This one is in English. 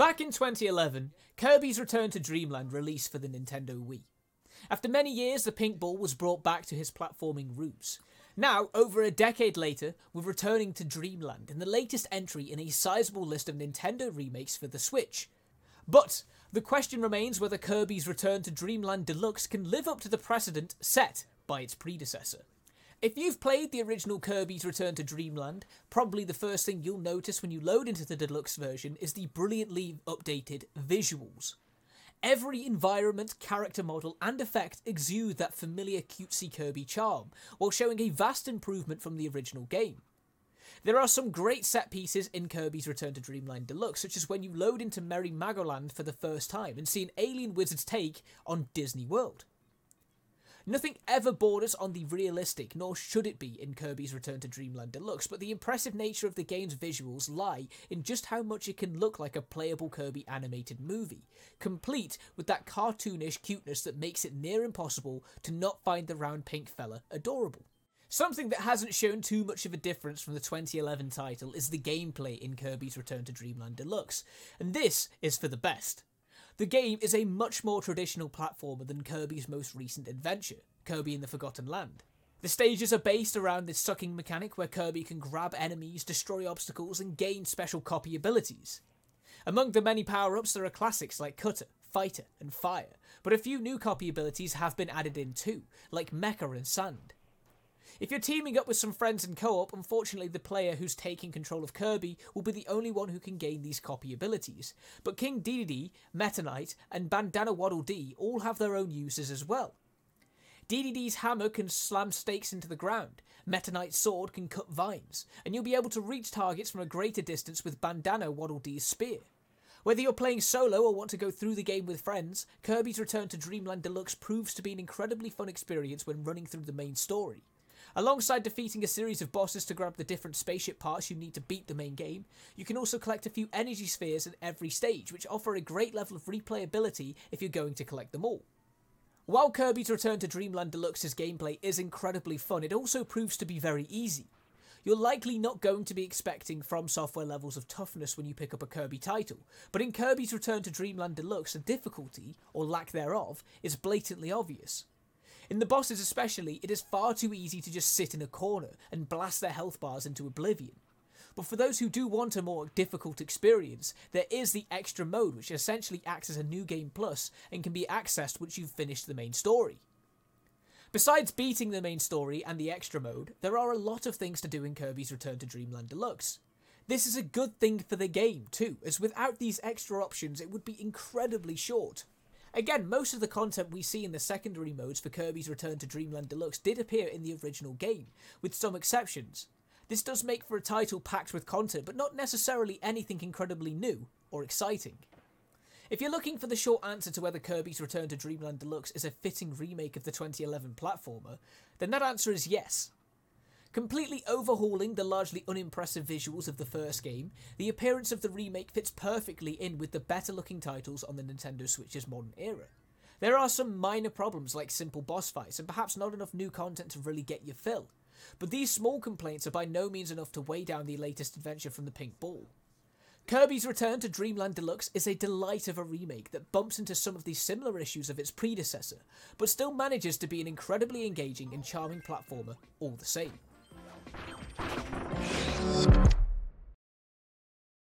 Back in 2011, Kirby's Return to Dreamland released for the Nintendo Wii. After many years, the pink ball was brought back to his platforming roots. Now, over a decade later, we're returning to Dreamland in the latest entry in a sizable list of Nintendo remakes for the Switch. But the question remains whether Kirby's Return to Dreamland Deluxe can live up to the precedent set by its predecessor. If you've played the original Kirby's Return to Dreamland, probably the first thing you'll notice when you load into the deluxe version is the brilliantly updated visuals. Every environment, character model, and effect exude that familiar cutesy Kirby charm, while showing a vast improvement from the original game. There are some great set pieces in Kirby's Return to Dreamland Deluxe, such as when you load into Merry Magoland for the first time and see an alien wizard's take on Disney World. Nothing ever borders on the realistic, nor should it be in Kirby's Return to Dreamland Deluxe, but the impressive nature of the game's visuals lie in just how much it can look like a playable Kirby animated movie, complete with that cartoonish cuteness that makes it near impossible to not find the round pink fella adorable. Something that hasn't shown too much of a difference from the 2011 title is the gameplay in Kirby's Return to Dreamland Deluxe, and this is for the best. The game is a much more traditional platformer than Kirby's most recent adventure, Kirby and the Forgotten Land. The stages are based around this sucking mechanic where Kirby can grab enemies, destroy obstacles, and gain special copy abilities. Among the many power ups, there are classics like Cutter, Fighter, and Fire, but a few new copy abilities have been added in too, like Mecha and Sand. If you're teaming up with some friends in co op, unfortunately, the player who's taking control of Kirby will be the only one who can gain these copy abilities. But King Dedede, Meta Knight, and Bandana Waddle Dee all have their own uses as well. Dedede's hammer can slam stakes into the ground, Meta Knight's sword can cut vines, and you'll be able to reach targets from a greater distance with Bandana Waddle Dee's spear. Whether you're playing solo or want to go through the game with friends, Kirby's Return to Dreamland Deluxe proves to be an incredibly fun experience when running through the main story. Alongside defeating a series of bosses to grab the different spaceship parts you need to beat the main game, you can also collect a few energy spheres in every stage, which offer a great level of replayability if you're going to collect them all. While Kirby's Return to Dreamland Deluxe's gameplay is incredibly fun, it also proves to be very easy. You're likely not going to be expecting FromSoftware levels of toughness when you pick up a Kirby title, but in Kirby's Return to Dreamland Deluxe, the difficulty, or lack thereof, is blatantly obvious. In the bosses especially, it is far too easy to just sit in a corner and blast their health bars into oblivion. But for those who do want a more difficult experience, there is the extra mode which essentially acts as a new game plus and can be accessed once you've finished the main story. Besides beating the main story and the extra mode, there are a lot of things to do in Kirby's Return to Dreamland Deluxe. This is a good thing for the game too, as without these extra options it would be incredibly short. Again, most of the content we see in the secondary modes for Kirby's Return to Dreamland Deluxe did appear in the original game, with some exceptions. This does make for a title packed with content, but not necessarily anything incredibly new or exciting. If you're looking for the short answer to whether Kirby's Return to Dreamland Deluxe is a fitting remake of the 2011 platformer, then that answer is yes. Completely overhauling the largely unimpressive visuals of the first game, the appearance of the remake fits perfectly in with the better looking titles on the Nintendo Switch's modern era. There are some minor problems like simple boss fights and perhaps not enough new content to really get your fill, but these small complaints are by no means enough to weigh down the latest adventure from the Pink Ball. Kirby's Return to Dreamland Deluxe is a delight of a remake that bumps into some of the similar issues of its predecessor, but still manages to be an incredibly engaging and charming platformer all the same. you